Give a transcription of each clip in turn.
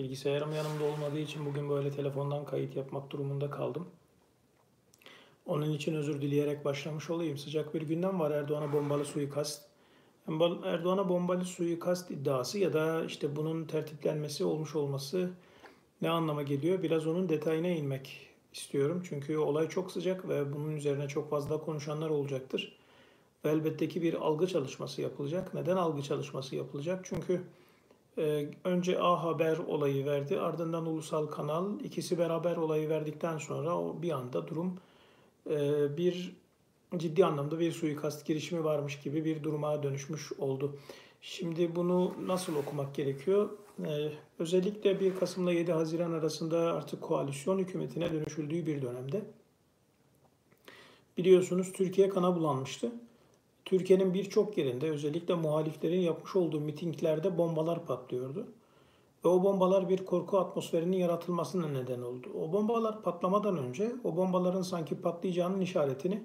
Bilgisayarım yanımda olmadığı için bugün böyle telefondan kayıt yapmak durumunda kaldım. Onun için özür dileyerek başlamış olayım. Sıcak bir gündem var Erdoğan'a bombalı suikast. Erdoğan'a bombalı suikast iddiası ya da işte bunun tertiplenmesi olmuş olması ne anlama geliyor? Biraz onun detayına inmek istiyorum. Çünkü olay çok sıcak ve bunun üzerine çok fazla konuşanlar olacaktır. Ve elbette ki bir algı çalışması yapılacak. Neden algı çalışması yapılacak? Çünkü önce A Haber olayı verdi, ardından Ulusal Kanal ikisi beraber olayı verdikten sonra o bir anda durum e, bir ciddi anlamda bir suikast girişimi varmış gibi bir duruma dönüşmüş oldu. Şimdi bunu nasıl okumak gerekiyor? Ee, özellikle 1 Kasım'la 7 Haziran arasında artık koalisyon hükümetine dönüşüldüğü bir dönemde biliyorsunuz Türkiye kana bulanmıştı. Türkiye'nin birçok yerinde özellikle muhaliflerin yapmış olduğu mitinglerde bombalar patlıyordu. Ve o bombalar bir korku atmosferinin yaratılmasına neden oldu. O bombalar patlamadan önce o bombaların sanki patlayacağının işaretini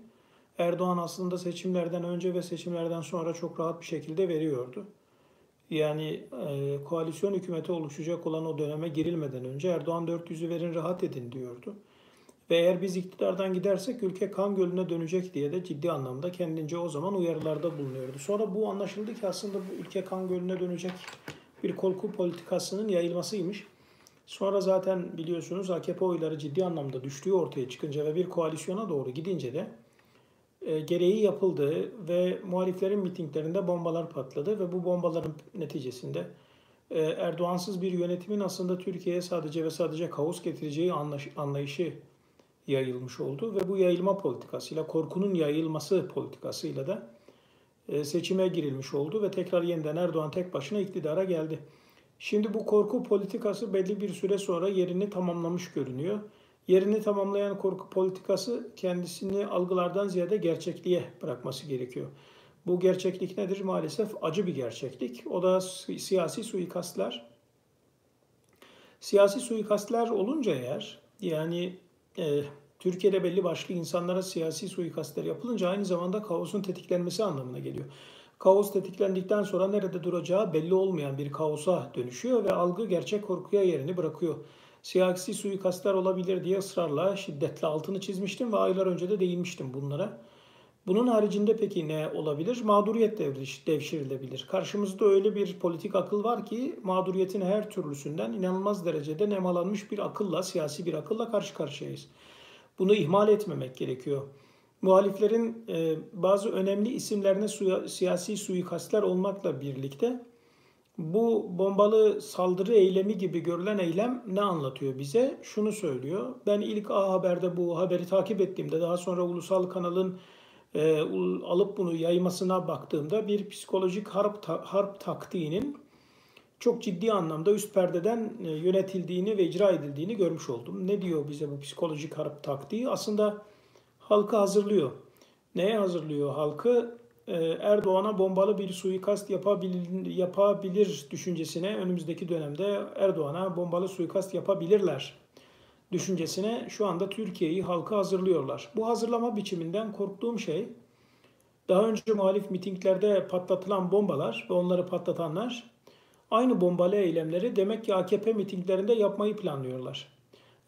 Erdoğan aslında seçimlerden önce ve seçimlerden sonra çok rahat bir şekilde veriyordu. Yani e, koalisyon hükümeti oluşacak olan o döneme girilmeden önce Erdoğan 400'ü verin rahat edin diyordu. Ve eğer biz iktidardan gidersek ülke kan gölüne dönecek diye de ciddi anlamda kendince o zaman uyarılarda bulunuyordu. Sonra bu anlaşıldı ki aslında bu ülke kan gölüne dönecek bir korku politikasının yayılmasıymış. Sonra zaten biliyorsunuz AKP oyları ciddi anlamda düştüğü ortaya çıkınca ve bir koalisyona doğru gidince de e, gereği yapıldı ve muhaliflerin mitinglerinde bombalar patladı ve bu bombaların neticesinde e, Erdoğansız bir yönetimin aslında Türkiye'ye sadece ve sadece kaos getireceği anlayışı yayılmış oldu ve bu yayılma politikasıyla, korkunun yayılması politikasıyla da e, seçime girilmiş oldu ve tekrar yeniden Erdoğan tek başına iktidara geldi. Şimdi bu korku politikası belli bir süre sonra yerini tamamlamış görünüyor. Yerini tamamlayan korku politikası kendisini algılardan ziyade gerçekliğe bırakması gerekiyor. Bu gerçeklik nedir? Maalesef acı bir gerçeklik. O da siyasi suikastlar. Siyasi suikastlar olunca eğer yani e, Türkiye'de belli başlı insanlara siyasi suikastlar yapılınca aynı zamanda kaosun tetiklenmesi anlamına geliyor. Kaos tetiklendikten sonra nerede duracağı belli olmayan bir kaosa dönüşüyor ve algı gerçek korkuya yerini bırakıyor siyasi suikastlar olabilir diye ısrarla şiddetle altını çizmiştim ve aylar önce de değinmiştim bunlara. Bunun haricinde peki ne olabilir? Mağduriyet devşirilebilir. Karşımızda öyle bir politik akıl var ki mağduriyetin her türlüsünden inanılmaz derecede nemalanmış bir akılla, siyasi bir akılla karşı karşıyayız. Bunu ihmal etmemek gerekiyor. Muhaliflerin e, bazı önemli isimlerine suya, siyasi suikastlar olmakla birlikte bu bombalı saldırı eylemi gibi görülen eylem ne anlatıyor bize? Şunu söylüyor. Ben ilk A Haber'de bu haberi takip ettiğimde daha sonra ulusal kanalın e, alıp bunu yaymasına baktığımda bir psikolojik harp, ta, harp taktiğinin çok ciddi anlamda üst perdeden e, yönetildiğini ve icra edildiğini görmüş oldum. Ne diyor bize bu psikolojik harp taktiği? Aslında halkı hazırlıyor. Neye hazırlıyor halkı? E, Erdoğan'a bombalı bir suikast yapabilir, yapabilir düşüncesine önümüzdeki dönemde Erdoğan'a bombalı suikast yapabilirler düşüncesine şu anda Türkiye'yi halka hazırlıyorlar. Bu hazırlama biçiminden korktuğum şey daha önce muhalif mitinglerde patlatılan bombalar ve onları patlatanlar aynı bombalı eylemleri demek ki AKP mitinglerinde yapmayı planlıyorlar.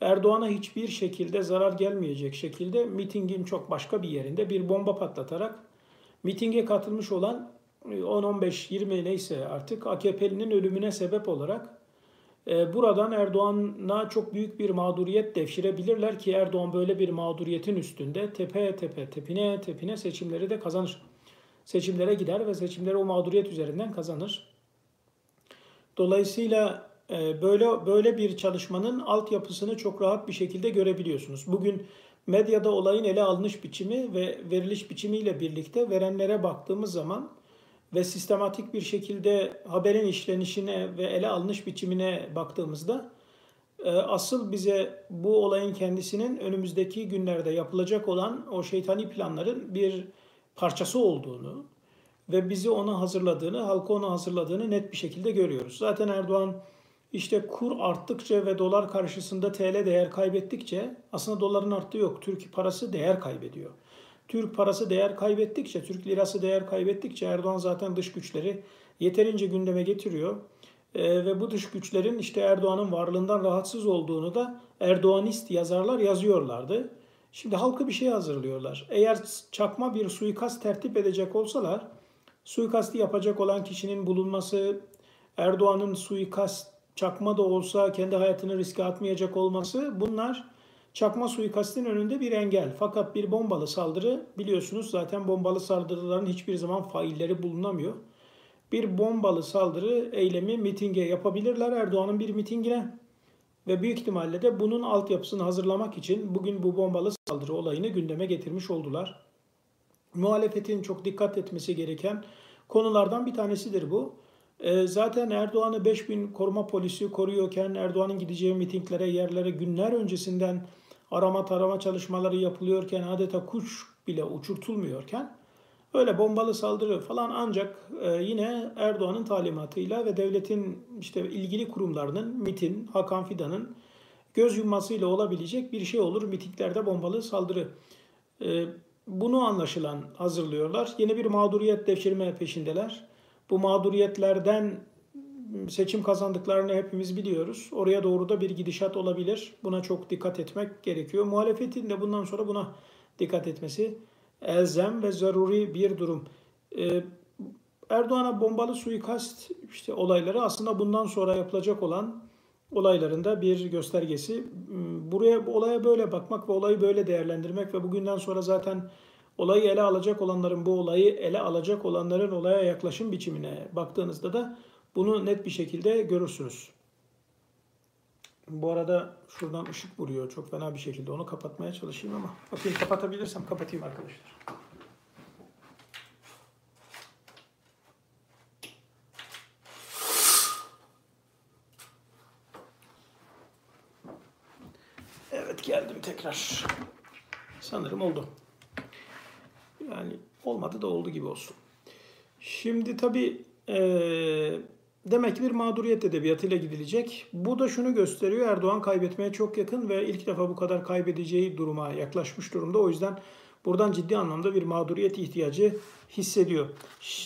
Erdoğan'a hiçbir şekilde zarar gelmeyecek şekilde mitingin çok başka bir yerinde bir bomba patlatarak mitinge katılmış olan 10-15-20 e, neyse artık AKP'linin ölümüne sebep olarak e, buradan Erdoğan'a çok büyük bir mağduriyet devşirebilirler ki Erdoğan böyle bir mağduriyetin üstünde tepe tepe tepine tepine seçimleri de kazanır. Seçimlere gider ve seçimleri o mağduriyet üzerinden kazanır. Dolayısıyla e, böyle böyle bir çalışmanın altyapısını çok rahat bir şekilde görebiliyorsunuz. Bugün medyada olayın ele alınış biçimi ve veriliş biçimiyle birlikte verenlere baktığımız zaman ve sistematik bir şekilde haberin işlenişine ve ele alınış biçimine baktığımızda e, asıl bize bu olayın kendisinin önümüzdeki günlerde yapılacak olan o şeytani planların bir parçası olduğunu ve bizi ona hazırladığını, halka ona hazırladığını net bir şekilde görüyoruz. Zaten Erdoğan işte kur arttıkça ve dolar karşısında TL değer kaybettikçe aslında doların arttığı yok. Türk parası değer kaybediyor. Türk parası değer kaybettikçe, Türk lirası değer kaybettikçe Erdoğan zaten dış güçleri yeterince gündeme getiriyor. E, ve bu dış güçlerin işte Erdoğan'ın varlığından rahatsız olduğunu da Erdoğanist yazarlar yazıyorlardı. Şimdi halkı bir şey hazırlıyorlar. Eğer çakma bir suikast tertip edecek olsalar, suikasti yapacak olan kişinin bulunması, Erdoğan'ın suikast çakma da olsa kendi hayatını riske atmayacak olması bunlar çakma suikastin önünde bir engel. Fakat bir bombalı saldırı biliyorsunuz zaten bombalı saldırıların hiçbir zaman failleri bulunamıyor. Bir bombalı saldırı eylemi mitinge yapabilirler Erdoğan'ın bir mitingine ve büyük ihtimalle de bunun altyapısını hazırlamak için bugün bu bombalı saldırı olayını gündeme getirmiş oldular. Muhalefetin çok dikkat etmesi gereken konulardan bir tanesidir bu. E, zaten Erdoğan'ı 5000 koruma polisi koruyorken Erdoğan'ın gideceği mitinglere, yerlere günler öncesinden arama tarama çalışmaları yapılıyorken adeta kuş bile uçurtulmuyorken öyle bombalı saldırı falan ancak e, yine Erdoğan'ın talimatıyla ve devletin işte ilgili kurumlarının MIT'in, Hakan Fidan'ın göz yummasıyla olabilecek bir şey olur mitinglerde bombalı saldırı. E, bunu anlaşılan hazırlıyorlar. Yeni bir mağduriyet devşirme peşindeler. Bu mağduriyetlerden seçim kazandıklarını hepimiz biliyoruz. Oraya doğru da bir gidişat olabilir. Buna çok dikkat etmek gerekiyor. Muhalefetin de bundan sonra buna dikkat etmesi elzem ve zaruri bir durum. Ee, Erdoğan'a bombalı suikast işte olayları aslında bundan sonra yapılacak olan olaylarında bir göstergesi. Buraya olaya böyle bakmak ve olayı böyle değerlendirmek ve bugünden sonra zaten olayı ele alacak olanların bu olayı ele alacak olanların olaya yaklaşım biçimine baktığınızda da bunu net bir şekilde görürsünüz. Bu arada şuradan ışık vuruyor çok fena bir şekilde. Onu kapatmaya çalışayım ama bakayım kapatabilirsem kapatayım arkadaşlar. Evet geldim tekrar. Sanırım oldu. Yani olmadı da oldu gibi olsun. Şimdi tabii ee, demek ki bir mağduriyet edebiyatıyla gidilecek. Bu da şunu gösteriyor. Erdoğan kaybetmeye çok yakın ve ilk defa bu kadar kaybedeceği duruma yaklaşmış durumda. O yüzden buradan ciddi anlamda bir mağduriyet ihtiyacı hissediyor.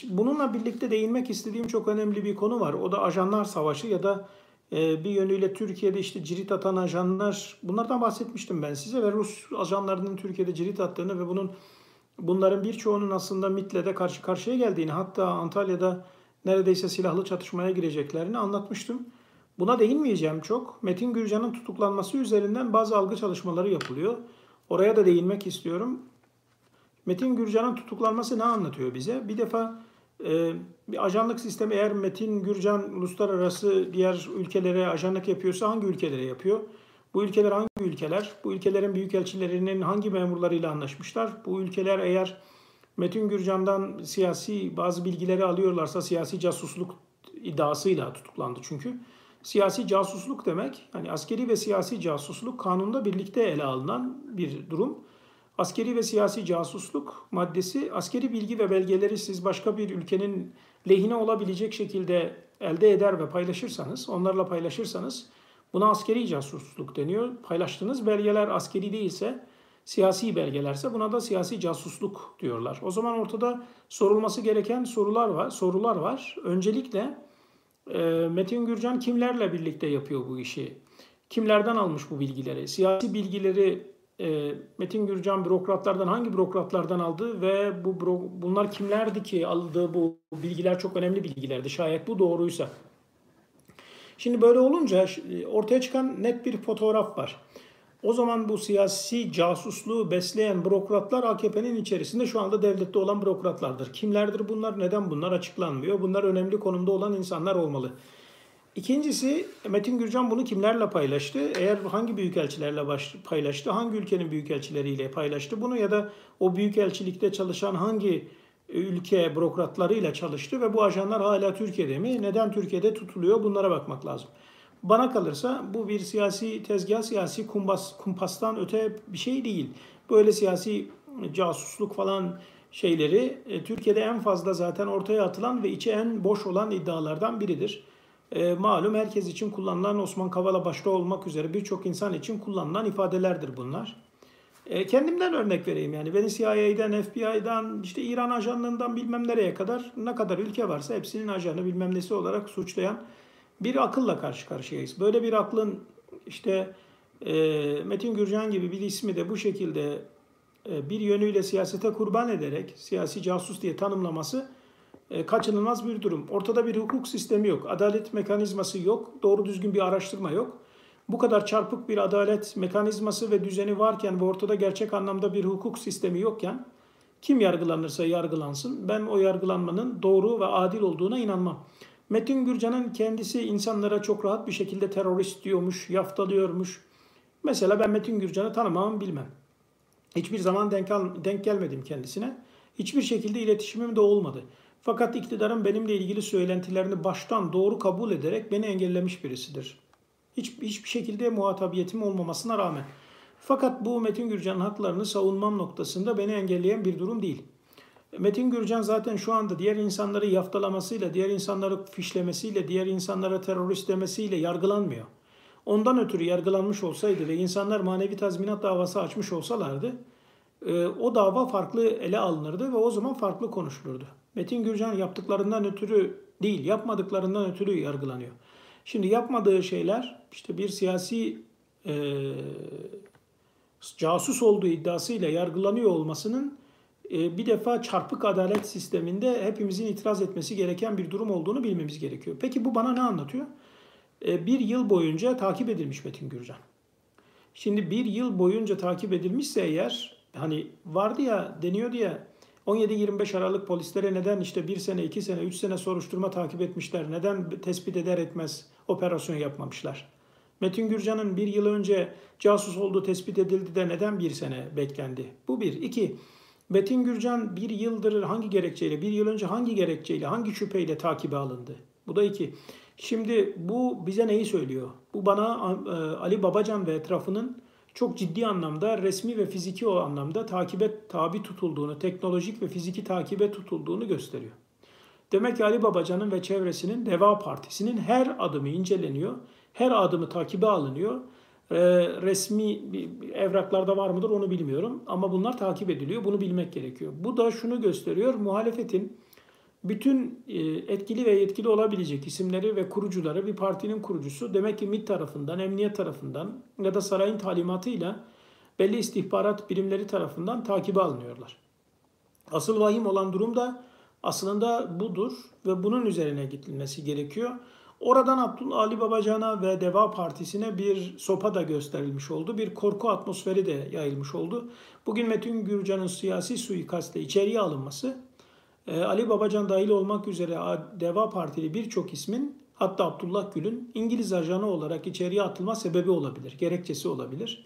Bununla birlikte değinmek istediğim çok önemli bir konu var. O da ajanlar savaşı ya da e, bir yönüyle Türkiye'de işte cirit atan ajanlar bunlardan bahsetmiştim ben size ve Rus ajanlarının Türkiye'de cirit attığını ve bunun bunların birçoğunun aslında MIT'le karşı karşıya geldiğini hatta Antalya'da neredeyse silahlı çatışmaya gireceklerini anlatmıştım. Buna değinmeyeceğim çok. Metin Gürcan'ın tutuklanması üzerinden bazı algı çalışmaları yapılıyor. Oraya da değinmek istiyorum. Metin Gürcan'ın tutuklanması ne anlatıyor bize? Bir defa bir ajanlık sistemi eğer Metin Gürcan uluslararası diğer ülkelere ajanlık yapıyorsa hangi ülkelere yapıyor? Bu ülkeler hangi ülkeler? Bu ülkelerin büyükelçilerinin hangi memurlarıyla anlaşmışlar? Bu ülkeler eğer Metin Gürcan'dan siyasi bazı bilgileri alıyorlarsa siyasi casusluk iddiasıyla tutuklandı çünkü. Siyasi casusluk demek, hani askeri ve siyasi casusluk kanunda birlikte ele alınan bir durum. Askeri ve siyasi casusluk maddesi askeri bilgi ve belgeleri siz başka bir ülkenin lehine olabilecek şekilde elde eder ve paylaşırsanız, onlarla paylaşırsanız buna askeri casusluk deniyor. Paylaştığınız belgeler askeri değilse Siyasi belgelerse buna da siyasi casusluk diyorlar. O zaman ortada sorulması gereken sorular var. Sorular var. Öncelikle e, Metin Gürcan kimlerle birlikte yapıyor bu işi? Kimlerden almış bu bilgileri? Siyasi bilgileri e, Metin Gürcan bürokratlardan hangi bürokratlardan aldı ve bu bunlar kimlerdi ki aldığı bu bilgiler çok önemli bilgilerdi. Şayet bu doğruysa. Şimdi böyle olunca ortaya çıkan net bir fotoğraf var. O zaman bu siyasi casusluğu besleyen bürokratlar AKP'nin içerisinde şu anda devlette olan bürokratlardır. Kimlerdir bunlar? Neden bunlar açıklanmıyor? Bunlar önemli konumda olan insanlar olmalı. İkincisi Metin Gürcan bunu kimlerle paylaştı? Eğer hangi büyükelçilerle paylaştı? Hangi ülkenin büyükelçileriyle paylaştı bunu ya da o büyükelçilikte çalışan hangi ülke bürokratlarıyla çalıştı ve bu ajanlar hala Türkiye'de mi? Neden Türkiye'de tutuluyor? Bunlara bakmak lazım. Bana kalırsa bu bir siyasi tezgah, siyasi kumbas, kumpastan öte bir şey değil. Böyle siyasi casusluk falan şeyleri e, Türkiye'de en fazla zaten ortaya atılan ve içi en boş olan iddialardan biridir. E, malum herkes için kullanılan Osman Kavala başta olmak üzere birçok insan için kullanılan ifadelerdir bunlar. E, kendimden örnek vereyim yani beni CIA'den, FBI'dan, işte İran ajanlığından bilmem nereye kadar ne kadar ülke varsa hepsinin ajanı bilmem nesi olarak suçlayan bir akılla karşı karşıyayız. Böyle bir aklın işte e, Metin Gürcan gibi bir ismi de bu şekilde e, bir yönüyle siyasete kurban ederek siyasi casus diye tanımlaması kaçınılmaz bir durum. Ortada bir hukuk sistemi yok, adalet mekanizması yok, doğru düzgün bir araştırma yok. Bu kadar çarpık bir adalet mekanizması ve düzeni varken ve ortada gerçek anlamda bir hukuk sistemi yokken kim yargılanırsa yargılansın ben o yargılanmanın doğru ve adil olduğuna inanmam. Metin Gürcan'ın kendisi insanlara çok rahat bir şekilde terörist diyormuş, yaftalıyormuş. Mesela ben Metin Gürcan'ı tanımam bilmem. Hiçbir zaman denk, denk gelmedim kendisine. Hiçbir şekilde iletişimim de olmadı. Fakat iktidarın benimle ilgili söylentilerini baştan doğru kabul ederek beni engellemiş birisidir. Hiç, hiçbir şekilde muhatabiyetim olmamasına rağmen. Fakat bu Metin Gürcan'ın haklarını savunmam noktasında beni engelleyen bir durum değil. Metin Gürcan zaten şu anda diğer insanları yaftalamasıyla, diğer insanları fişlemesiyle, diğer insanlara terörist demesiyle yargılanmıyor. Ondan ötürü yargılanmış olsaydı ve insanlar manevi tazminat davası açmış olsalardı, e, o dava farklı ele alınırdı ve o zaman farklı konuşulurdu. Metin Gürcan yaptıklarından ötürü değil, yapmadıklarından ötürü yargılanıyor. Şimdi yapmadığı şeyler işte bir siyasi e, casus olduğu iddiasıyla yargılanıyor olmasının e, bir defa çarpık adalet sisteminde hepimizin itiraz etmesi gereken bir durum olduğunu bilmemiz gerekiyor. Peki bu bana ne anlatıyor? E, bir yıl boyunca takip edilmiş Metin Gürcan. Şimdi bir yıl boyunca takip edilmişse eğer hani vardı ya deniyordu ya 17-25 Aralık polislere neden işte bir sene, iki sene, üç sene soruşturma takip etmişler? Neden tespit eder etmez operasyon yapmamışlar? Metin Gürcan'ın bir yıl önce casus olduğu tespit edildi de neden bir sene beklendi? Bu bir. İki, Metin Gürcan bir yıldır hangi gerekçeyle, bir yıl önce hangi gerekçeyle, hangi şüpheyle takibe alındı? Bu da iki. Şimdi bu bize neyi söylüyor? Bu bana e, Ali Babacan ve etrafının çok ciddi anlamda resmi ve fiziki o anlamda takibe tabi tutulduğunu, teknolojik ve fiziki takibe tutulduğunu gösteriyor. Demek ki Ali Babacan'ın ve çevresinin Deva Partisi'nin her adımı inceleniyor, her adımı takibe alınıyor. Ee, resmi evraklarda var mıdır onu bilmiyorum ama bunlar takip ediliyor. Bunu bilmek gerekiyor. Bu da şunu gösteriyor. Muhalefetin bütün e, etkili ve yetkili olabilecek isimleri ve kurucuları bir partinin kurucusu demek ki MİT tarafından, emniyet tarafından ya da sarayın talimatıyla belli istihbarat birimleri tarafından takibe alınıyorlar. Asıl vahim olan durum da aslında budur ve bunun üzerine gidilmesi gerekiyor. Oradan Abdullah Ali Babacan'a ve Deva Partisi'ne bir sopa da gösterilmiş oldu. Bir korku atmosferi de yayılmış oldu. Bugün Metin Gürcan'ın siyasi suikastle içeriye alınması Ali Babacan dahil olmak üzere Deva Partili birçok ismin hatta Abdullah Gül'ün İngiliz ajanı olarak içeriye atılma sebebi olabilir, gerekçesi olabilir.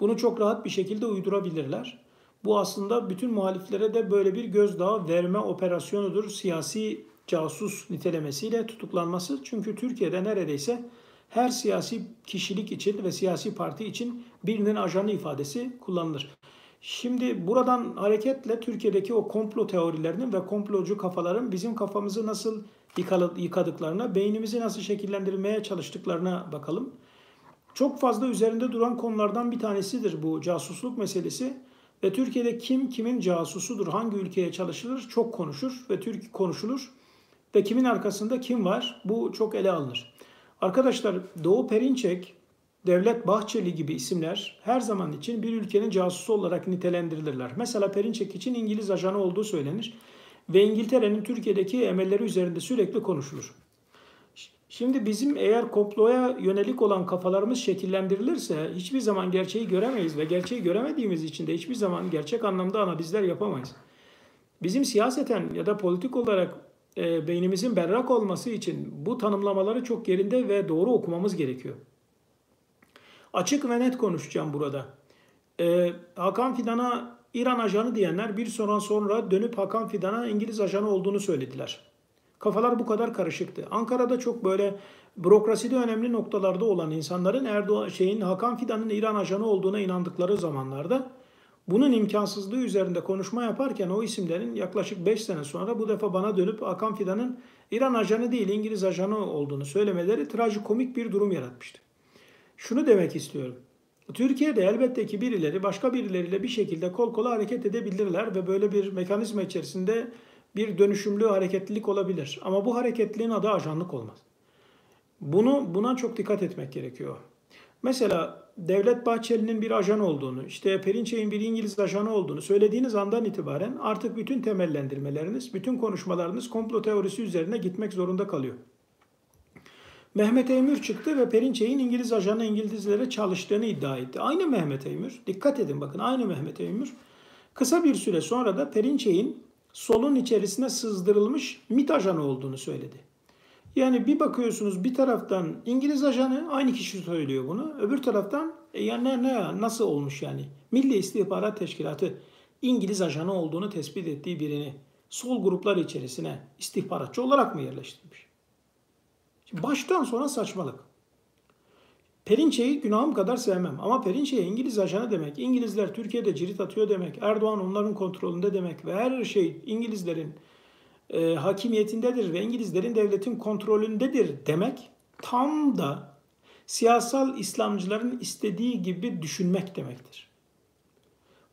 Bunu çok rahat bir şekilde uydurabilirler. Bu aslında bütün muhaliflere de böyle bir gözdağı verme operasyonudur. Siyasi casus nitelemesiyle tutuklanması. Çünkü Türkiye'de neredeyse her siyasi kişilik için ve siyasi parti için birinin ajanı ifadesi kullanılır. Şimdi buradan hareketle Türkiye'deki o komplo teorilerinin ve komplocu kafaların bizim kafamızı nasıl yıkadıklarına, beynimizi nasıl şekillendirmeye çalıştıklarına bakalım. Çok fazla üzerinde duran konulardan bir tanesidir bu casusluk meselesi. Ve Türkiye'de kim kimin casusudur, hangi ülkeye çalışılır çok konuşur ve Türk konuşulur. Ve kimin arkasında kim var bu çok ele alınır. Arkadaşlar Doğu Perinçek Devlet Bahçeli gibi isimler her zaman için bir ülkenin casusu olarak nitelendirilirler. Mesela Perinçek için İngiliz ajanı olduğu söylenir ve İngiltere'nin Türkiye'deki emelleri üzerinde sürekli konuşulur. Şimdi bizim eğer komploya yönelik olan kafalarımız şekillendirilirse hiçbir zaman gerçeği göremeyiz ve gerçeği göremediğimiz için de hiçbir zaman gerçek anlamda analizler yapamayız. Bizim siyaseten ya da politik olarak e, beynimizin berrak olması için bu tanımlamaları çok yerinde ve doğru okumamız gerekiyor. Açık ve net konuşacağım burada. Ee, Hakan Fidan'a İran ajanı diyenler bir sonra sonra dönüp Hakan Fidan'a İngiliz ajanı olduğunu söylediler. Kafalar bu kadar karışıktı. Ankara'da çok böyle bürokraside önemli noktalarda olan insanların Erdoğan şeyin Hakan Fidan'ın İran ajanı olduğuna inandıkları zamanlarda bunun imkansızlığı üzerinde konuşma yaparken o isimlerin yaklaşık 5 sene sonra bu defa bana dönüp Hakan Fidan'ın İran ajanı değil İngiliz ajanı olduğunu söylemeleri trajikomik bir durum yaratmıştı. Şunu demek istiyorum. Türkiye'de elbette ki birileri başka birileriyle bir şekilde kol kola hareket edebilirler ve böyle bir mekanizma içerisinde bir dönüşümlü hareketlilik olabilir. Ama bu hareketliliğin adı ajanlık olmaz. Bunu buna çok dikkat etmek gerekiyor. Mesela Devlet Bahçeli'nin bir ajan olduğunu, işte Perinçek'in bir İngiliz ajanı olduğunu söylediğiniz andan itibaren artık bütün temellendirmeleriniz, bütün konuşmalarınız komplo teorisi üzerine gitmek zorunda kalıyor. Mehmet Eymür çıktı ve Perinçek'in İngiliz ajanı İngilizlere çalıştığını iddia etti. Aynı Mehmet Eymür, dikkat edin bakın aynı Mehmet Eymür. Kısa bir süre sonra da Perinçek'in solun içerisine sızdırılmış MIT ajanı olduğunu söyledi. Yani bir bakıyorsunuz bir taraftan İngiliz ajanı aynı kişi söylüyor bunu. Öbür taraftan e ya ne, ne nasıl olmuş yani? Milli İstihbarat Teşkilatı İngiliz ajanı olduğunu tespit ettiği birini sol gruplar içerisine istihbaratçı olarak mı yerleştirmiş? Baştan sona saçmalık. Perinçe'yi günahım kadar sevmem ama Perinçe'ye İngiliz ajanı demek, İngilizler Türkiye'de cirit atıyor demek, Erdoğan onların kontrolünde demek ve her şey İngilizlerin e, hakimiyetindedir ve İngilizlerin devletin kontrolündedir demek tam da siyasal İslamcıların istediği gibi düşünmek demektir.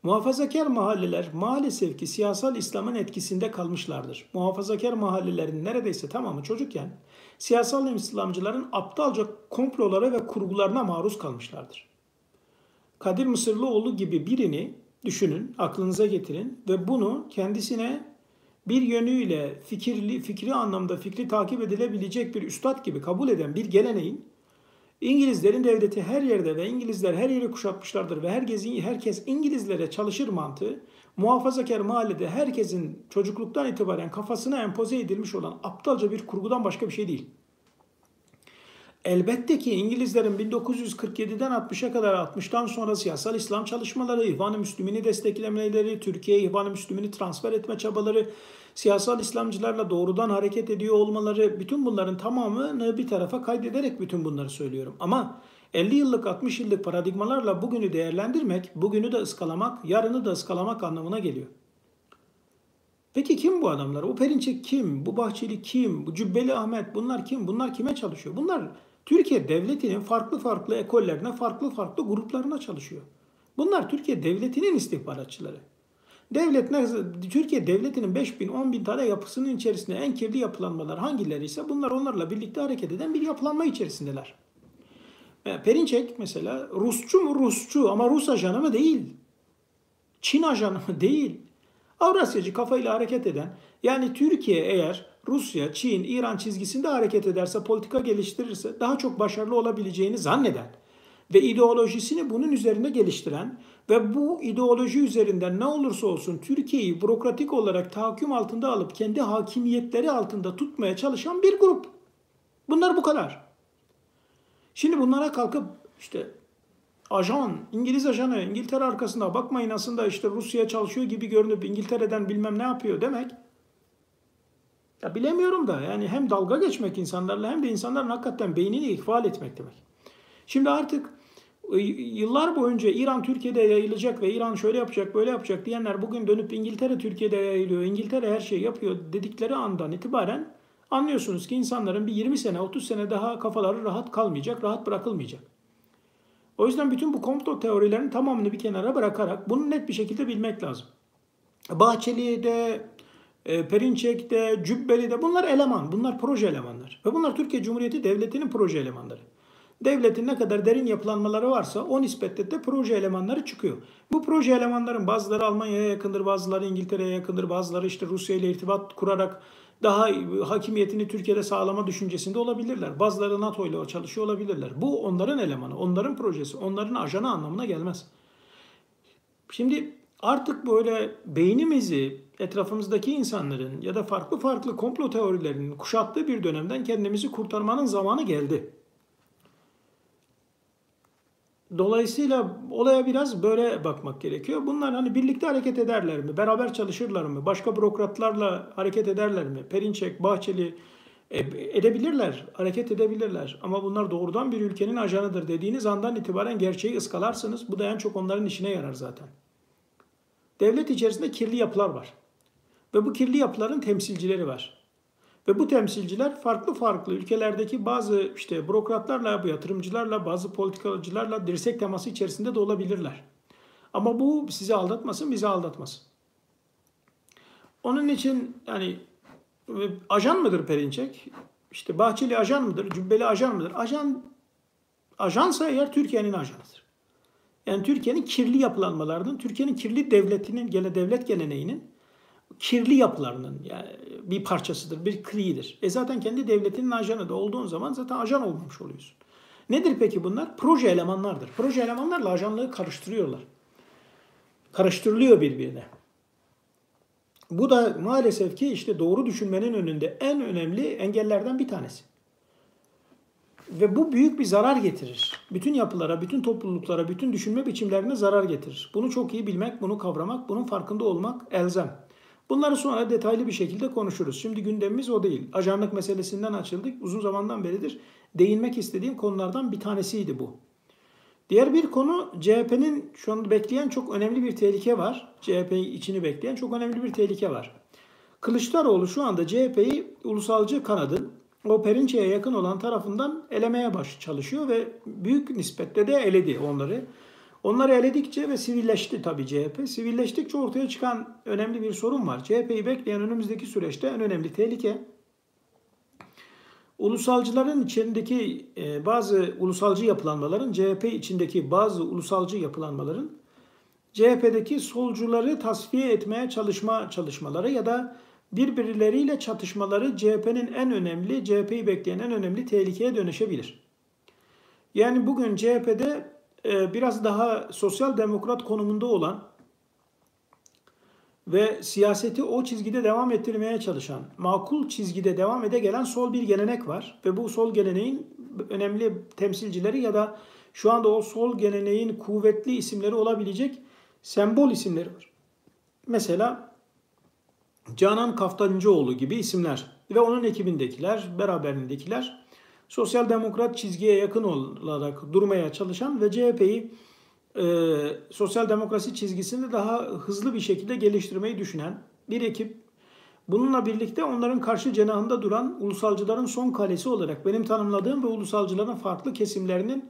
Muhafazakar mahalleler maalesef ki siyasal İslam'ın etkisinde kalmışlardır. Muhafazakar mahallelerin neredeyse tamamı çocukken siyasal İslamcıların aptalca komplolara ve kurgularına maruz kalmışlardır. Kadir Mısırlıoğlu gibi birini düşünün, aklınıza getirin ve bunu kendisine bir yönüyle fikirli, fikri anlamda fikri takip edilebilecek bir üstad gibi kabul eden bir geleneğin İngilizlerin devleti her yerde ve İngilizler her yeri kuşatmışlardır ve herkes, herkes İngilizlere çalışır mantığı muhafazakar mahallede herkesin çocukluktan itibaren kafasına empoze edilmiş olan aptalca bir kurgudan başka bir şey değil. Elbette ki İngilizlerin 1947'den 60'a kadar 60'tan sonra siyasal İslam çalışmaları, İhvan-ı Müslümin'i desteklemeleri, Türkiye'ye İhvan-ı Müslümin'i transfer etme çabaları, siyasal İslamcılarla doğrudan hareket ediyor olmaları, bütün bunların tamamını bir tarafa kaydederek bütün bunları söylüyorum. Ama 50 yıllık 60 yıllık paradigmalarla bugünü değerlendirmek, bugünü de ıskalamak, yarını da ıskalamak anlamına geliyor. Peki kim bu adamlar? O Perinçek kim? Bu Bahçeli kim? Bu Cübbeli Ahmet bunlar kim? Bunlar kime çalışıyor? Bunlar Türkiye devletinin farklı farklı ekollerine, farklı farklı gruplarına çalışıyor. Bunlar Türkiye devletinin istihbaratçıları. Devlet Türkiye devletinin 5 bin, 10 bin tane yapısının içerisinde en kirli yapılanmalar hangileri ise bunlar onlarla birlikte hareket eden bir yapılanma içerisindeler. E, Perinçek mesela Rusçu mu Rusçu ama Rus ajanı mı değil. Çin ajanı mı değil. Avrasyacı kafayla hareket eden yani Türkiye eğer Rusya, Çin, İran çizgisinde hareket ederse, politika geliştirirse daha çok başarılı olabileceğini zanneden ve ideolojisini bunun üzerinde geliştiren ve bu ideoloji üzerinden ne olursa olsun Türkiye'yi bürokratik olarak tahakküm altında alıp kendi hakimiyetleri altında tutmaya çalışan bir grup. Bunlar bu kadar. Şimdi bunlara kalkıp işte ajan, İngiliz ajanı, İngiltere arkasında bakmayın aslında işte Rusya çalışıyor gibi görünüp İngiltere'den bilmem ne yapıyor demek ya bilemiyorum da yani hem dalga geçmek insanlarla hem de insanların hakikaten beynini ihval etmek demek. Şimdi artık e, yıllar boyunca İran Türkiye'de yayılacak ve İran şöyle yapacak böyle yapacak diyenler bugün dönüp İngiltere Türkiye'de yayılıyor, İngiltere her şeyi yapıyor dedikleri andan itibaren anlıyorsunuz ki insanların bir 20 sene 30 sene daha kafaları rahat kalmayacak, rahat bırakılmayacak. O yüzden bütün bu komplo teorilerinin tamamını bir kenara bırakarak bunu net bir şekilde bilmek lazım. Bahçeli'de Perinçek'te, Cübbeli'de bunlar eleman, bunlar proje elemanlar. Ve bunlar Türkiye Cumhuriyeti Devleti'nin proje elemanları. Devletin ne kadar derin yapılanmaları varsa o nispette de proje elemanları çıkıyor. Bu proje elemanların bazıları Almanya'ya yakındır, bazıları İngiltere'ye yakındır, bazıları işte Rusya ile irtibat kurarak daha hakimiyetini Türkiye'de sağlama düşüncesinde olabilirler. Bazıları NATO ile çalışıyor olabilirler. Bu onların elemanı, onların projesi, onların ajanı anlamına gelmez. Şimdi artık böyle beynimizi etrafımızdaki insanların ya da farklı farklı komplo teorilerinin kuşattığı bir dönemden kendimizi kurtarmanın zamanı geldi. Dolayısıyla olaya biraz böyle bakmak gerekiyor. Bunlar hani birlikte hareket ederler mi? Beraber çalışırlar mı? Başka bürokratlarla hareket ederler mi? Perinçek, Bahçeli e, edebilirler, hareket edebilirler. Ama bunlar doğrudan bir ülkenin ajanıdır dediğiniz andan itibaren gerçeği ıskalarsınız. Bu da en çok onların işine yarar zaten. Devlet içerisinde kirli yapılar var. Ve bu kirli yapıların temsilcileri var. Ve bu temsilciler farklı farklı ülkelerdeki bazı işte bürokratlarla, yatırımcılarla, bazı politikacılarla dirsek teması içerisinde de olabilirler. Ama bu sizi aldatmasın, bizi aldatmasın. Onun için yani ajan mıdır Perinçek? İşte Bahçeli ajan mıdır, Cübbeli ajan mıdır? Ajan ajansa eğer Türkiye'nin ajanıdır. Yani Türkiye'nin kirli yapılanmalarının, Türkiye'nin kirli devletinin, gene devlet geleneğinin kirli yapılarının yani bir parçasıdır, bir kriidir. E zaten kendi devletinin ajanı da olduğun zaman zaten ajan olmamış oluyorsun. Nedir peki bunlar? Proje elemanlardır. Proje elemanlarla ajanlığı karıştırıyorlar. Karıştırılıyor birbirine. Bu da maalesef ki işte doğru düşünmenin önünde en önemli engellerden bir tanesi. Ve bu büyük bir zarar getirir. Bütün yapılara, bütün topluluklara, bütün düşünme biçimlerine zarar getirir. Bunu çok iyi bilmek, bunu kavramak, bunun farkında olmak elzem. Bunları sonra detaylı bir şekilde konuşuruz. Şimdi gündemimiz o değil. Ajanlık meselesinden açıldık. Uzun zamandan beridir değinmek istediğim konulardan bir tanesiydi bu. Diğer bir konu CHP'nin şu anda bekleyen çok önemli bir tehlike var. CHP içini bekleyen çok önemli bir tehlike var. Kılıçdaroğlu şu anda CHP'yi ulusalcı kanadın o Perinçe'ye yakın olan tarafından elemeye baş çalışıyor ve büyük nispetle de eledi onları. Onları eledikçe ve sivilleşti tabii CHP. Sivilleştikçe ortaya çıkan önemli bir sorun var. CHP'yi bekleyen önümüzdeki süreçte en önemli tehlike ulusalcıların içindeki e, bazı ulusalcı yapılanmaların, CHP içindeki bazı ulusalcı yapılanmaların CHP'deki solcuları tasfiye etmeye çalışma çalışmaları ya da birbirleriyle çatışmaları CHP'nin en önemli, CHP'yi bekleyen en önemli tehlikeye dönüşebilir. Yani bugün CHP'de e, biraz daha sosyal demokrat konumunda olan ve siyaseti o çizgide devam ettirmeye çalışan, makul çizgide devam ede gelen sol bir gelenek var. Ve bu sol geleneğin önemli temsilcileri ya da şu anda o sol geleneğin kuvvetli isimleri olabilecek sembol isimleri var. Mesela Canan Kaftancıoğlu gibi isimler ve onun ekibindekiler, beraberindekiler sosyal demokrat çizgiye yakın olarak durmaya çalışan ve CHP'yi e, sosyal demokrasi çizgisini daha hızlı bir şekilde geliştirmeyi düşünen bir ekip. Bununla birlikte onların karşı cenahında duran ulusalcıların son kalesi olarak benim tanımladığım ve ulusalcıların farklı kesimlerinin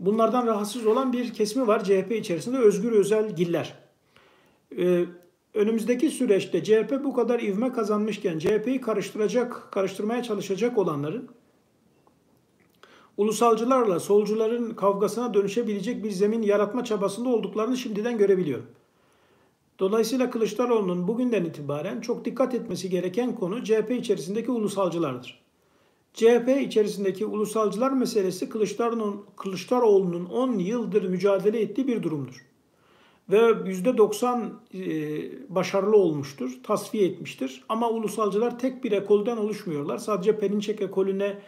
bunlardan rahatsız olan bir kesimi var CHP içerisinde Özgür Özel Giller. Ee, önümüzdeki süreçte CHP bu kadar ivme kazanmışken CHP'yi karıştıracak, karıştırmaya çalışacak olanların ulusalcılarla solcuların kavgasına dönüşebilecek bir zemin yaratma çabasında olduklarını şimdiden görebiliyorum. Dolayısıyla Kılıçdaroğlu'nun bugünden itibaren çok dikkat etmesi gereken konu CHP içerisindeki ulusalcılardır. CHP içerisindeki ulusalcılar meselesi Kılıçdaroğlu'nun Kılıçdaroğlu'nun 10 yıldır mücadele ettiği bir durumdur. Ve %90 e, başarılı olmuştur, tasfiye etmiştir. Ama ulusalcılar tek bir ekolden oluşmuyorlar. Sadece Perinçek ekolüne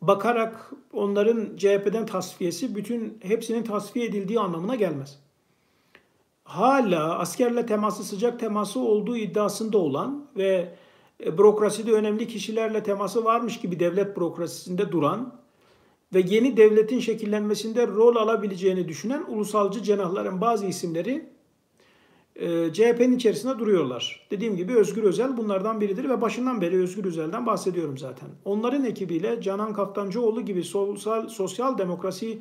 bakarak onların CHP'den tasfiyesi bütün hepsinin tasfiye edildiği anlamına gelmez. Hala askerle teması sıcak teması olduğu iddiasında olan ve e, bürokraside önemli kişilerle teması varmış gibi devlet bürokrasisinde duran ve yeni devletin şekillenmesinde rol alabileceğini düşünen ulusalcı cenahların bazı isimleri e, CHP'nin içerisinde duruyorlar. Dediğim gibi Özgür Özel bunlardan biridir ve başından beri Özgür Özel'den bahsediyorum zaten. Onların ekibiyle Canan Kaftancıoğlu gibi sosyal, sosyal demokrasi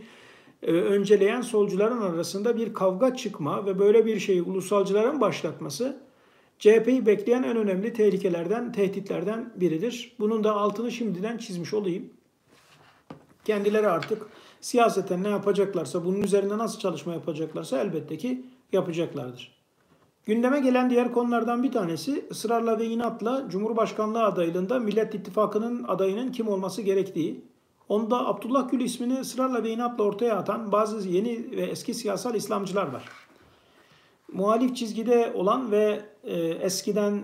e, önceleyen solcuların arasında bir kavga çıkma ve böyle bir şeyi ulusalcıların başlatması CHP'yi bekleyen en önemli tehlikelerden, tehditlerden biridir. Bunun da altını şimdiden çizmiş olayım. Kendileri artık siyaseten ne yapacaklarsa, bunun üzerinde nasıl çalışma yapacaklarsa elbette ki yapacaklardır. Gündeme gelen diğer konulardan bir tanesi ısrarla ve inatla Cumhurbaşkanlığı adaylığında Millet İttifakı'nın adayının kim olması gerektiği. Onda Abdullah Gül ismini ısrarla ve inatla ortaya atan bazı yeni ve eski siyasal İslamcılar var. Muhalif çizgide olan ve e, eskiden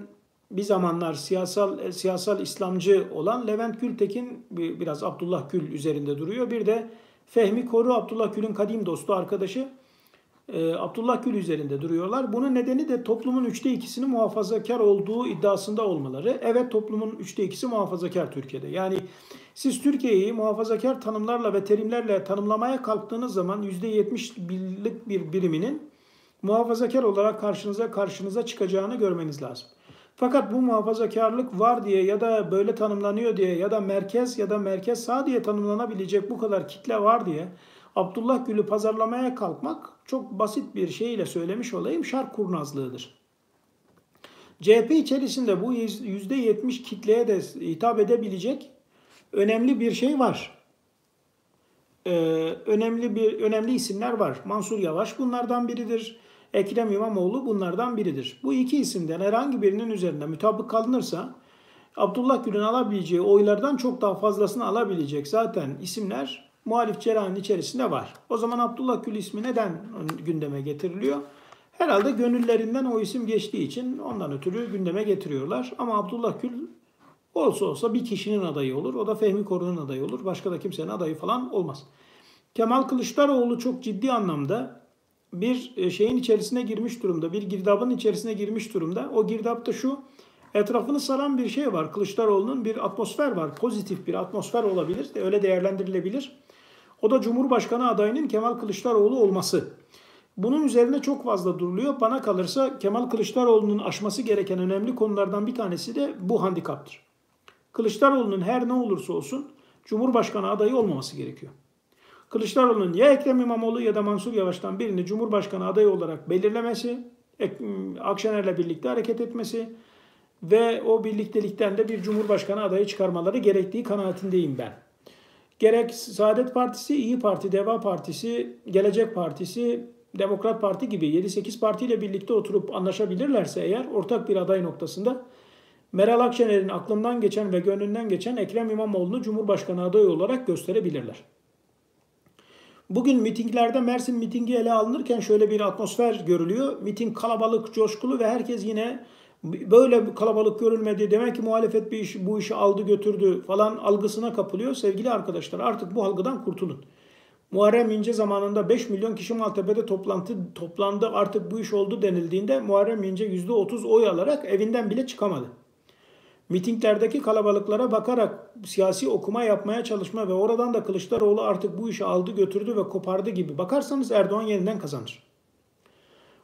bir zamanlar siyasal e, siyasal İslamcı olan Levent Gültekin biraz Abdullah Gül üzerinde duruyor. Bir de Fehmi Koru Abdullah Gül'ün kadim dostu arkadaşı e, Abdullah Gül üzerinde duruyorlar. Bunun nedeni de toplumun üçte ikisini muhafazakar olduğu iddiasında olmaları. Evet toplumun üçte ikisi muhafazakar Türkiye'de. Yani siz Türkiye'yi muhafazakar tanımlarla ve terimlerle tanımlamaya kalktığınız zaman yüzde yetmiş birlik bir biriminin muhafazakar olarak karşınıza karşınıza çıkacağını görmeniz lazım. Fakat bu muhafazakarlık var diye ya da böyle tanımlanıyor diye ya da merkez ya da merkez sağ diye tanımlanabilecek bu kadar kitle var diye Abdullah Gül'ü pazarlamaya kalkmak çok basit bir şeyle söylemiş olayım şark kurnazlığıdır. CHP içerisinde bu %70 kitleye de hitap edebilecek önemli bir şey var. Ee, önemli bir önemli isimler var. Mansur Yavaş bunlardan biridir. Ekrem İmamoğlu bunlardan biridir. Bu iki isimden herhangi birinin üzerinde mutabık kalınırsa Abdullah Gül'ün alabileceği oylardan çok daha fazlasını alabilecek zaten isimler muhalif cerrahın içerisinde var. O zaman Abdullah Gül ismi neden gündeme getiriliyor? Herhalde gönüllerinden o isim geçtiği için ondan ötürü gündeme getiriyorlar. Ama Abdullah Gül olsa olsa bir kişinin adayı olur. O da Fehmi Korun'un adayı olur. Başka da kimsenin adayı falan olmaz. Kemal Kılıçdaroğlu çok ciddi anlamda bir e, şeyin içerisine girmiş durumda. Bir girdabın içerisine girmiş durumda. O girdapta şu etrafını saran bir şey var. Kılıçdaroğlu'nun bir atmosfer var. Pozitif bir atmosfer olabilir. Öyle değerlendirilebilir. O da Cumhurbaşkanı adayının Kemal Kılıçdaroğlu olması. Bunun üzerine çok fazla duruluyor. Bana kalırsa Kemal Kılıçdaroğlu'nun aşması gereken önemli konulardan bir tanesi de bu handikaptır. Kılıçdaroğlu'nun her ne olursa olsun Cumhurbaşkanı adayı olmaması gerekiyor. Kılıçdaroğlu'nun ya Ekrem İmamoğlu ya da Mansur Yavaş'tan birini Cumhurbaşkanı adayı olarak belirlemesi, Akşener'le birlikte hareket etmesi ve o birliktelikten de bir Cumhurbaşkanı adayı çıkarmaları gerektiği kanaatindeyim ben. Gerek Saadet Partisi, İyi Parti, Deva Partisi, Gelecek Partisi, Demokrat Parti gibi 7-8 partiyle birlikte oturup anlaşabilirlerse eğer ortak bir aday noktasında Meral Akşener'in aklından geçen ve gönlünden geçen Ekrem İmamoğlu'nu Cumhurbaşkanı adayı olarak gösterebilirler. Bugün mitinglerde Mersin mitingi ele alınırken şöyle bir atmosfer görülüyor. Miting kalabalık, coşkulu ve herkes yine böyle kalabalık görülmedi. Demek ki muhalefet bir iş, bu işi aldı götürdü falan algısına kapılıyor. Sevgili arkadaşlar artık bu algıdan kurtulun. Muharrem İnce zamanında 5 milyon kişi Maltepe'de toplantı toplandı artık bu iş oldu denildiğinde Muharrem İnce %30 oy alarak evinden bile çıkamadı. Mitinglerdeki kalabalıklara bakarak siyasi okuma yapmaya çalışma ve oradan da Kılıçdaroğlu artık bu işi aldı götürdü ve kopardı gibi bakarsanız Erdoğan yeniden kazanır.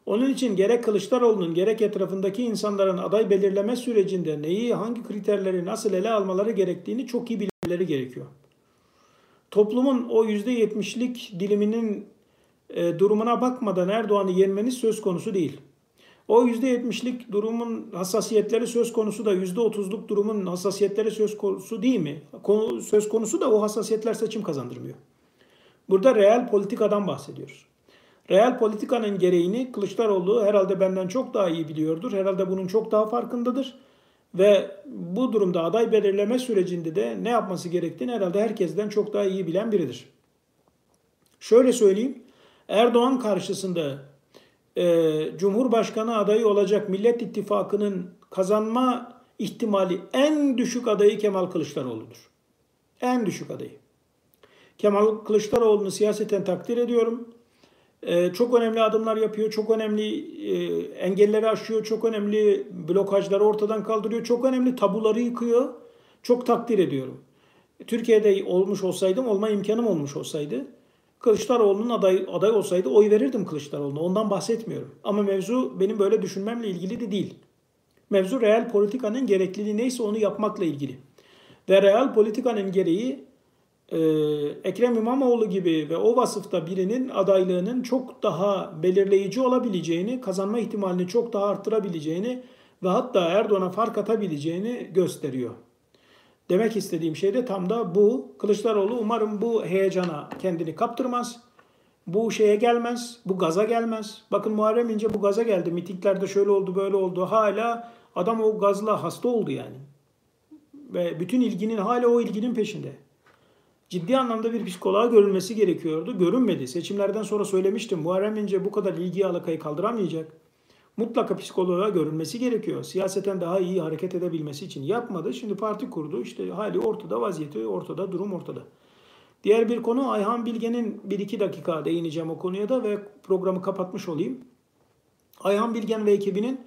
Onun için gerek Kılıçdaroğlu'nun gerek etrafındaki insanların aday belirleme sürecinde neyi, hangi kriterleri nasıl ele almaları gerektiğini çok iyi bilmeleri gerekiyor. Toplumun o %70'lik diliminin e, durumuna bakmadan Erdoğan'ı yenmeniz söz konusu değil. O %70'lik durumun hassasiyetleri söz konusu da %30'luk durumun hassasiyetleri söz konusu değil mi? Konu, söz konusu da o hassasiyetler seçim kazandırmıyor. Burada reel politikadan bahsediyoruz. Reel politikanın gereğini Kılıçdaroğlu herhalde benden çok daha iyi biliyordur. Herhalde bunun çok daha farkındadır. Ve bu durumda aday belirleme sürecinde de ne yapması gerektiğini herhalde herkesten çok daha iyi bilen biridir. Şöyle söyleyeyim. Erdoğan karşısında e, Cumhurbaşkanı adayı olacak Millet İttifakı'nın kazanma ihtimali en düşük adayı Kemal Kılıçdaroğlu'dur. En düşük adayı. Kemal Kılıçdaroğlu'nu siyaseten takdir ediyorum. Ee, çok önemli adımlar yapıyor, çok önemli e, engelleri aşıyor, çok önemli blokajları ortadan kaldırıyor, çok önemli tabuları yıkıyor. Çok takdir ediyorum. Türkiye'de olmuş olsaydım, olma imkanım olmuş olsaydı, Kılıçdaroğlu'nun aday, aday olsaydı oy verirdim Kılıçdaroğlu'na. Ondan bahsetmiyorum. Ama mevzu benim böyle düşünmemle ilgili de değil. Mevzu real politikanın gerekliliği neyse onu yapmakla ilgili. Ve real politikanın gereği e, Ekrem İmamoğlu gibi ve o vasıfta birinin adaylığının çok daha belirleyici olabileceğini, kazanma ihtimalini çok daha arttırabileceğini ve hatta Erdoğan'a fark atabileceğini gösteriyor. Demek istediğim şey de tam da bu. Kılıçdaroğlu umarım bu heyecana kendini kaptırmaz. Bu şeye gelmez, bu gaza gelmez. Bakın Muharrem İnce bu gaza geldi. Mitinglerde şöyle oldu, böyle oldu. Hala adam o gazla hasta oldu yani. Ve bütün ilginin hala o ilginin peşinde ciddi anlamda bir psikoloğa görülmesi gerekiyordu. Görünmedi. Seçimlerden sonra söylemiştim. Muharrem İnce bu kadar ilgi alakayı kaldıramayacak. Mutlaka psikoloğa görülmesi gerekiyor. Siyaseten daha iyi hareket edebilmesi için yapmadı. Şimdi parti kurdu. İşte hali ortada, vaziyeti ortada, durum ortada. Diğer bir konu Ayhan Bilgen'in bir iki dakika değineceğim o konuya da ve programı kapatmış olayım. Ayhan Bilgen ve ekibinin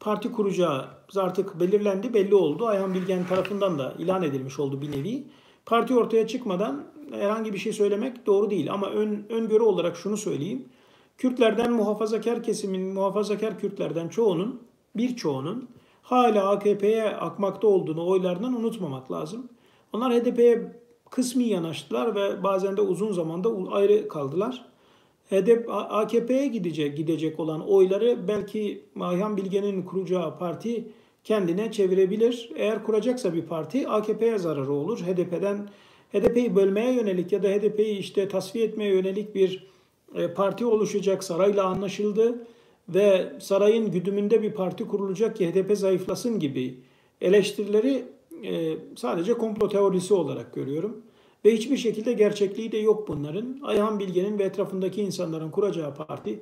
parti kuracağı artık belirlendi, belli oldu. Ayhan Bilgen tarafından da ilan edilmiş oldu bir nevi. Parti ortaya çıkmadan herhangi bir şey söylemek doğru değil. Ama ön, öngörü olarak şunu söyleyeyim. Kürtlerden muhafazakar kesimin, muhafazakar Kürtlerden çoğunun, birçoğunun hala AKP'ye akmakta olduğunu oylarından unutmamak lazım. Onlar HDP'ye kısmi yanaştılar ve bazen de uzun zamanda ayrı kaldılar. HDP AKP'ye gidecek gidecek olan oyları belki Ayhan Bilge'nin kuracağı parti kendine çevirebilir. Eğer kuracaksa bir parti AKP'ye zararı olur. HDP'den HDP'yi bölmeye yönelik ya da HDP'yi işte tasfiye etmeye yönelik bir e, parti oluşacak sarayla anlaşıldı ve sarayın güdümünde bir parti kurulacak ki HDP zayıflasın gibi eleştirileri e, sadece komplo teorisi olarak görüyorum. Ve hiçbir şekilde gerçekliği de yok bunların. Ayhan Bilge'nin ve etrafındaki insanların kuracağı parti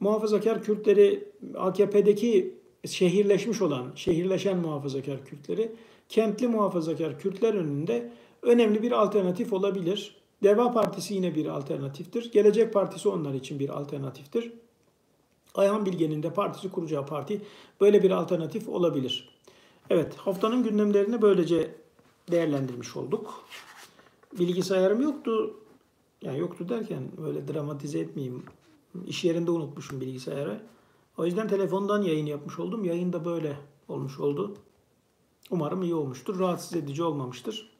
muhafazakar Kürtleri AKP'deki şehirleşmiş olan, şehirleşen muhafazakar Kürtleri kentli muhafazakar Kürtler önünde önemli bir alternatif olabilir. Deva Partisi yine bir alternatiftir. Gelecek Partisi onlar için bir alternatiftir. Ayhan Bilge'nin de partisi kuracağı parti böyle bir alternatif olabilir. Evet haftanın gündemlerini böylece değerlendirmiş olduk. Bilgisayarım yoktu. Yani yoktu derken böyle dramatize etmeyeyim. İş yerinde unutmuşum bilgisayarı. O yüzden telefondan yayın yapmış oldum. Yayın da böyle olmuş oldu. Umarım iyi olmuştur. Rahatsız edici olmamıştır.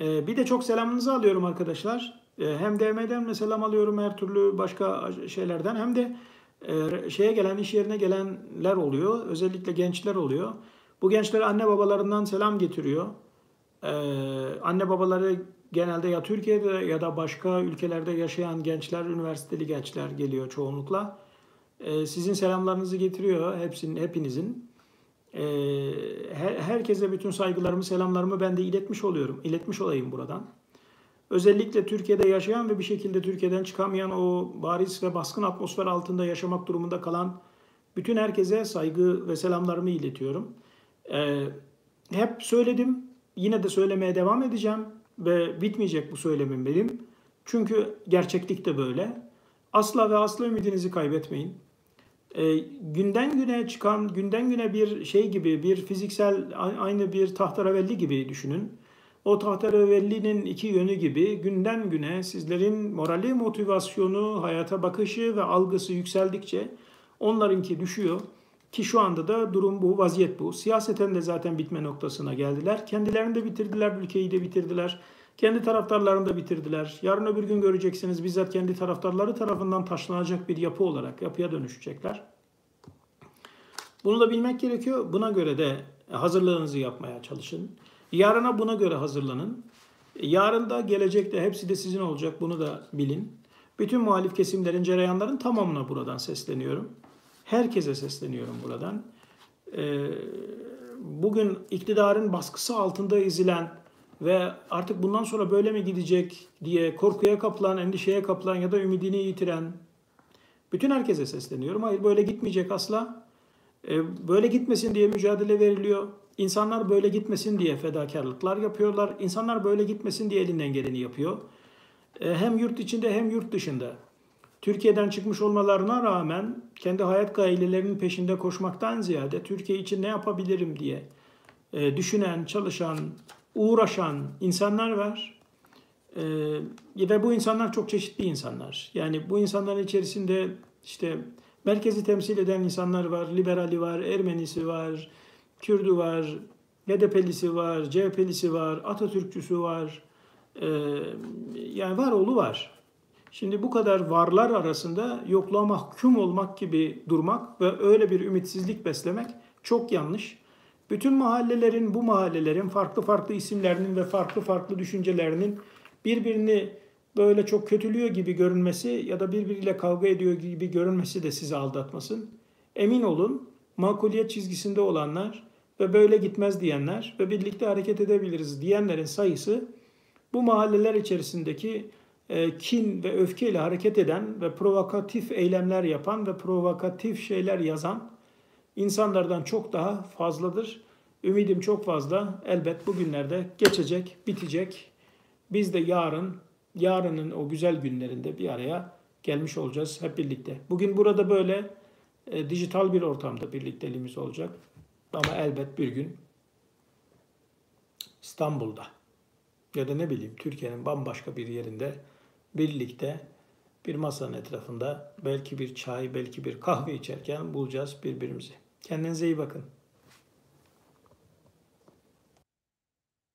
Ee, bir de çok selamınızı alıyorum arkadaşlar. Ee, hem DM'den selam alıyorum her türlü başka şeylerden hem de e, şeye gelen iş yerine gelenler oluyor. Özellikle gençler oluyor. Bu gençler anne babalarından selam getiriyor. Ee, anne babaları genelde ya Türkiye'de ya da başka ülkelerde yaşayan gençler, üniversiteli gençler geliyor çoğunlukla. Ee, sizin selamlarınızı getiriyor hepsinin, hepinizin. Ee, her, herkese bütün saygılarımı, selamlarımı ben de iletmiş oluyorum. İletmiş olayım buradan. Özellikle Türkiye'de yaşayan ve bir şekilde Türkiye'den çıkamayan o bariz ve baskın atmosfer altında yaşamak durumunda kalan bütün herkese saygı ve selamlarımı iletiyorum. Ee, hep söyledim, yine de söylemeye devam edeceğim ve bitmeyecek bu söylemim benim. Çünkü gerçeklik de böyle. Asla ve asla ümidinizi kaybetmeyin. E, günden güne çıkan, günden güne bir şey gibi, bir fiziksel aynı bir tahtaravelli gibi düşünün. O tahtaravellinin iki yönü gibi günden güne sizlerin morali, motivasyonu, hayata bakışı ve algısı yükseldikçe onlarınki düşüyor. Ki şu anda da durum bu, vaziyet bu. Siyaseten de zaten bitme noktasına geldiler. Kendilerini de bitirdiler, ülkeyi de bitirdiler. Kendi taraftarlarını da bitirdiler. Yarın öbür gün göreceksiniz bizzat kendi taraftarları tarafından taşlanacak bir yapı olarak yapıya dönüşecekler. Bunu da bilmek gerekiyor. Buna göre de hazırlığınızı yapmaya çalışın. Yarına buna göre hazırlanın. Yarın da gelecekte hepsi de sizin olacak bunu da bilin. Bütün muhalif kesimlerin, cereyanların tamamına buradan sesleniyorum. Herkese sesleniyorum buradan. Ee, bugün iktidarın baskısı altında ezilen ve artık bundan sonra böyle mi gidecek diye korkuya kapılan, endişeye kapılan ya da ümidini yitiren bütün herkese sesleniyorum. Hayır böyle gitmeyecek asla. Ee, böyle gitmesin diye mücadele veriliyor. İnsanlar böyle gitmesin diye fedakarlıklar yapıyorlar. İnsanlar böyle gitmesin diye elinden geleni yapıyor. Ee, hem yurt içinde hem yurt dışında. Türkiye'den çıkmış olmalarına rağmen kendi hayat gayelerinin peşinde koşmaktan ziyade Türkiye için ne yapabilirim diye e, düşünen, çalışan, uğraşan insanlar var. E, ve bu insanlar çok çeşitli insanlar. Yani bu insanların içerisinde işte merkezi temsil eden insanlar var, liberali var, Ermenisi var, Kürdü var, HDP'lisi var, CHP'lisi var, Atatürkçüsü var. E, yani var oğlu var. Şimdi bu kadar varlar arasında yokluğa mahkum olmak gibi durmak ve öyle bir ümitsizlik beslemek çok yanlış. Bütün mahallelerin, bu mahallelerin farklı farklı isimlerinin ve farklı farklı düşüncelerinin birbirini böyle çok kötülüyor gibi görünmesi ya da birbiriyle kavga ediyor gibi görünmesi de sizi aldatmasın. Emin olun makuliyet çizgisinde olanlar ve böyle gitmez diyenler ve birlikte hareket edebiliriz diyenlerin sayısı bu mahalleler içerisindeki e, kin ve öfkeyle hareket eden ve provokatif eylemler yapan ve provokatif şeyler yazan insanlardan çok daha fazladır. Ümidim çok fazla. Elbet bugünlerde geçecek, bitecek. Biz de yarın, yarının o güzel günlerinde bir araya gelmiş olacağız hep birlikte. Bugün burada böyle e, dijital bir ortamda birlikteliğimiz olacak. Ama elbet bir gün İstanbul'da ya da ne bileyim Türkiye'nin bambaşka bir yerinde birlikte bir masanın etrafında belki bir çay, belki bir kahve içerken bulacağız birbirimizi. Kendinize iyi bakın.